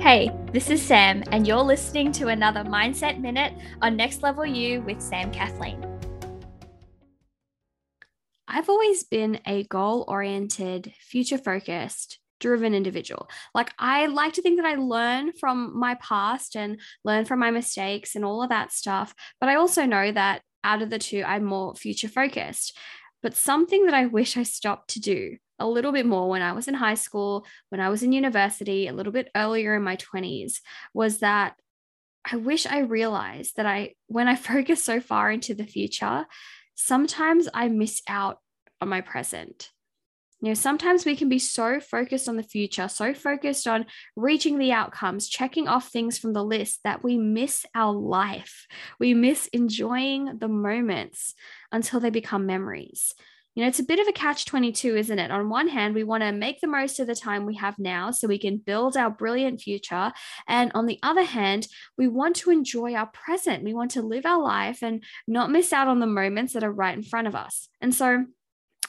Hey, this is Sam, and you're listening to another Mindset Minute on Next Level You with Sam Kathleen. I've always been a goal oriented, future focused, driven individual. Like, I like to think that I learn from my past and learn from my mistakes and all of that stuff. But I also know that out of the two, I'm more future focused. But something that I wish I stopped to do a little bit more when I was in high school, when I was in university, a little bit earlier in my 20s, was that I wish I realized that I, when I focus so far into the future, sometimes I miss out on my present. You know, sometimes we can be so focused on the future, so focused on reaching the outcomes, checking off things from the list that we miss our life. We miss enjoying the moments until they become memories. You know, it's a bit of a catch 22, isn't it? On one hand, we want to make the most of the time we have now so we can build our brilliant future. And on the other hand, we want to enjoy our present. We want to live our life and not miss out on the moments that are right in front of us. And so,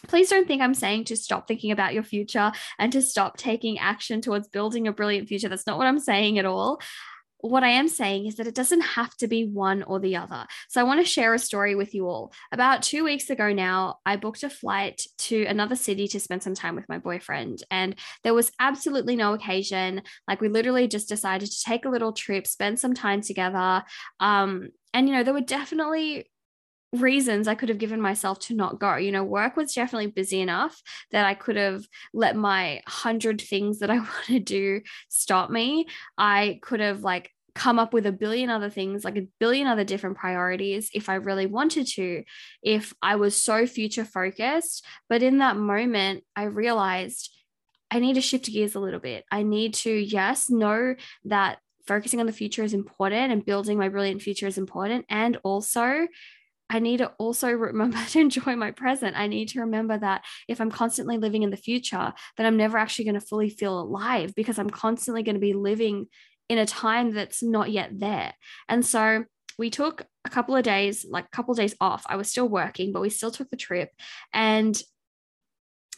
Please don't think I'm saying to stop thinking about your future and to stop taking action towards building a brilliant future. That's not what I'm saying at all what I am saying is that it doesn't have to be one or the other. So I want to share a story with you all. About two weeks ago now, I booked a flight to another city to spend some time with my boyfriend. And there was absolutely no occasion. Like we literally just decided to take a little trip, spend some time together. Um, and, you know, there were definitely reasons I could have given myself to not go. You know, work was definitely busy enough that I could have let my hundred things that I want to do stop me. I could have like come up with a billion other things, like a billion other different priorities if I really wanted to, if I was so future focused. But in that moment, I realized I need to shift gears a little bit. I need to, yes, know that focusing on the future is important and building my brilliant future is important. And also, I need to also remember to enjoy my present. I need to remember that if I'm constantly living in the future, then I'm never actually going to fully feel alive because I'm constantly going to be living in a time that's not yet there. And so we took a couple of days, like a couple of days off. I was still working, but we still took the trip and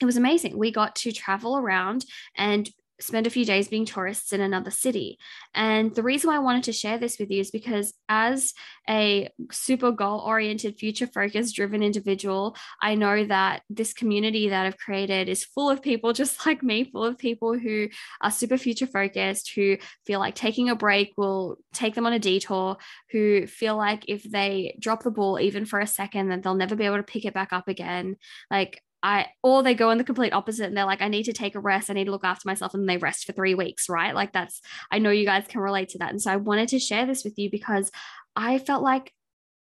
it was amazing. We got to travel around and spend a few days being tourists in another city. And the reason why I wanted to share this with you is because, as a super goal oriented, future focused, driven individual, I know that this community that I've created is full of people just like me, full of people who are super future focused, who feel like taking a break will take them on a detour, who feel like if they drop the ball even for a second, then they'll never be able to pick it back up again. Like, I or they go in the complete opposite and they're like, I need to take a rest, I need to look after myself, and they rest for three weeks, right? Like that's I know you guys can relate to that. And so I wanted to share this with you because I felt like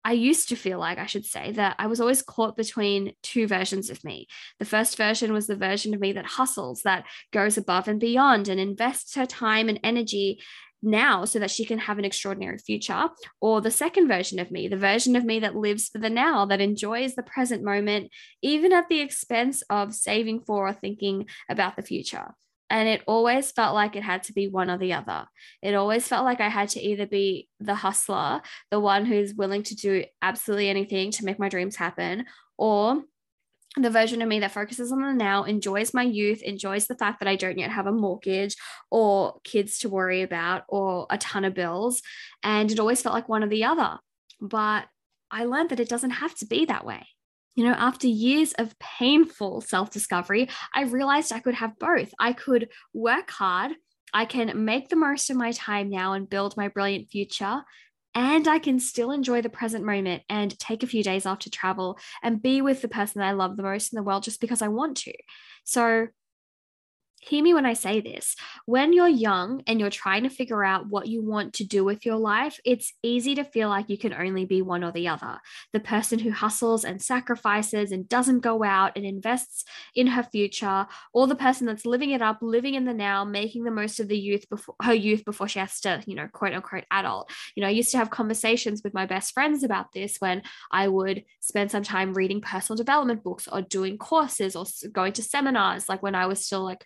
I used to feel like I should say that I was always caught between two versions of me. The first version was the version of me that hustles, that goes above and beyond and invests her time and energy now so that she can have an extraordinary future, or the second version of me, the version of me that lives for the now, that enjoys the present moment, even at the expense of saving for or thinking about the future. And it always felt like it had to be one or the other. It always felt like I had to either be the hustler, the one who's willing to do absolutely anything to make my dreams happen, or the version of me that focuses on the now, enjoys my youth, enjoys the fact that I don't yet have a mortgage or kids to worry about or a ton of bills. And it always felt like one or the other. But I learned that it doesn't have to be that way. You know, after years of painful self discovery, I realized I could have both. I could work hard, I can make the most of my time now and build my brilliant future and I can still enjoy the present moment and take a few days off to travel and be with the person that I love the most in the world just because I want to. So hear me when I say this. When you're young and you're trying to figure out what you want to do with your life, it's easy to feel like you can only be one or the other. The person who hustles and sacrifices and doesn't go out and invests in her future, or the person that's living it up, living in the now, making the most of the youth before her youth before she has to, you know, quote unquote adult. You know, I used to have conversations with my best friends about this when I would spend some time reading personal development books or doing courses or going to seminars, like when I was still like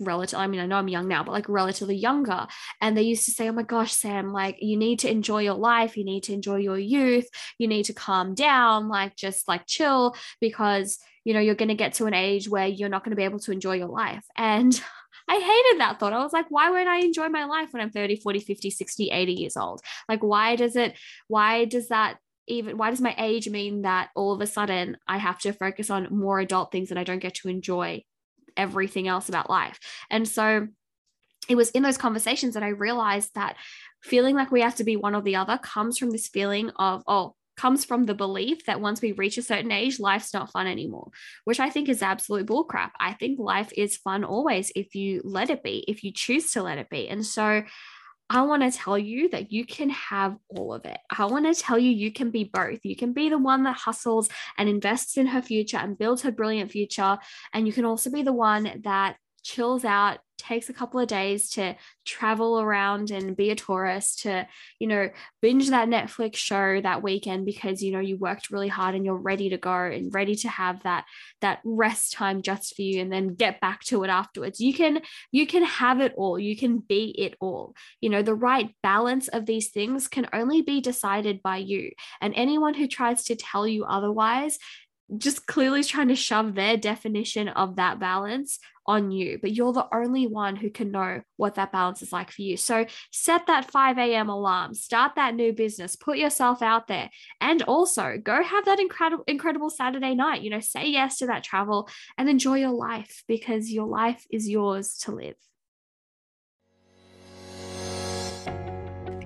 relative i mean i know i'm young now but like relatively younger. And they used to say oh my gosh sam like you need to enjoy your life. You need to enjoy your youth. You need to calm down like just like chill because you know you're going to get to an age where you're not going to be able to enjoy your life. And I hated that thought. I was like, why won't I enjoy my life when I'm 30, 40, 50, 60, 80 years old? Like, why does it, why does that even, why does my age mean that all of a sudden I have to focus on more adult things and I don't get to enjoy everything else about life. And so it was in those conversations that I realized that feeling like we have to be one or the other comes from this feeling of, oh, comes from the belief that once we reach a certain age, life's not fun anymore, which I think is absolute bullcrap. I think life is fun always if you let it be, if you choose to let it be. And so I want to tell you that you can have all of it. I want to tell you, you can be both. You can be the one that hustles and invests in her future and builds her brilliant future. And you can also be the one that chills out, takes a couple of days to travel around and be a tourist, to, you know, binge that Netflix show that weekend because, you know, you worked really hard and you're ready to go and ready to have that, that rest time just for you and then get back to it afterwards. You can, you can have it all. You can be it all. You know, the right balance of these things can only be decided by you. And anyone who tries to tell you otherwise just clearly trying to shove their definition of that balance on you, but you're the only one who can know what that balance is like for you. So set that 5 a.m. alarm, start that new business, put yourself out there, and also go have that incredible, incredible Saturday night. You know, say yes to that travel and enjoy your life because your life is yours to live.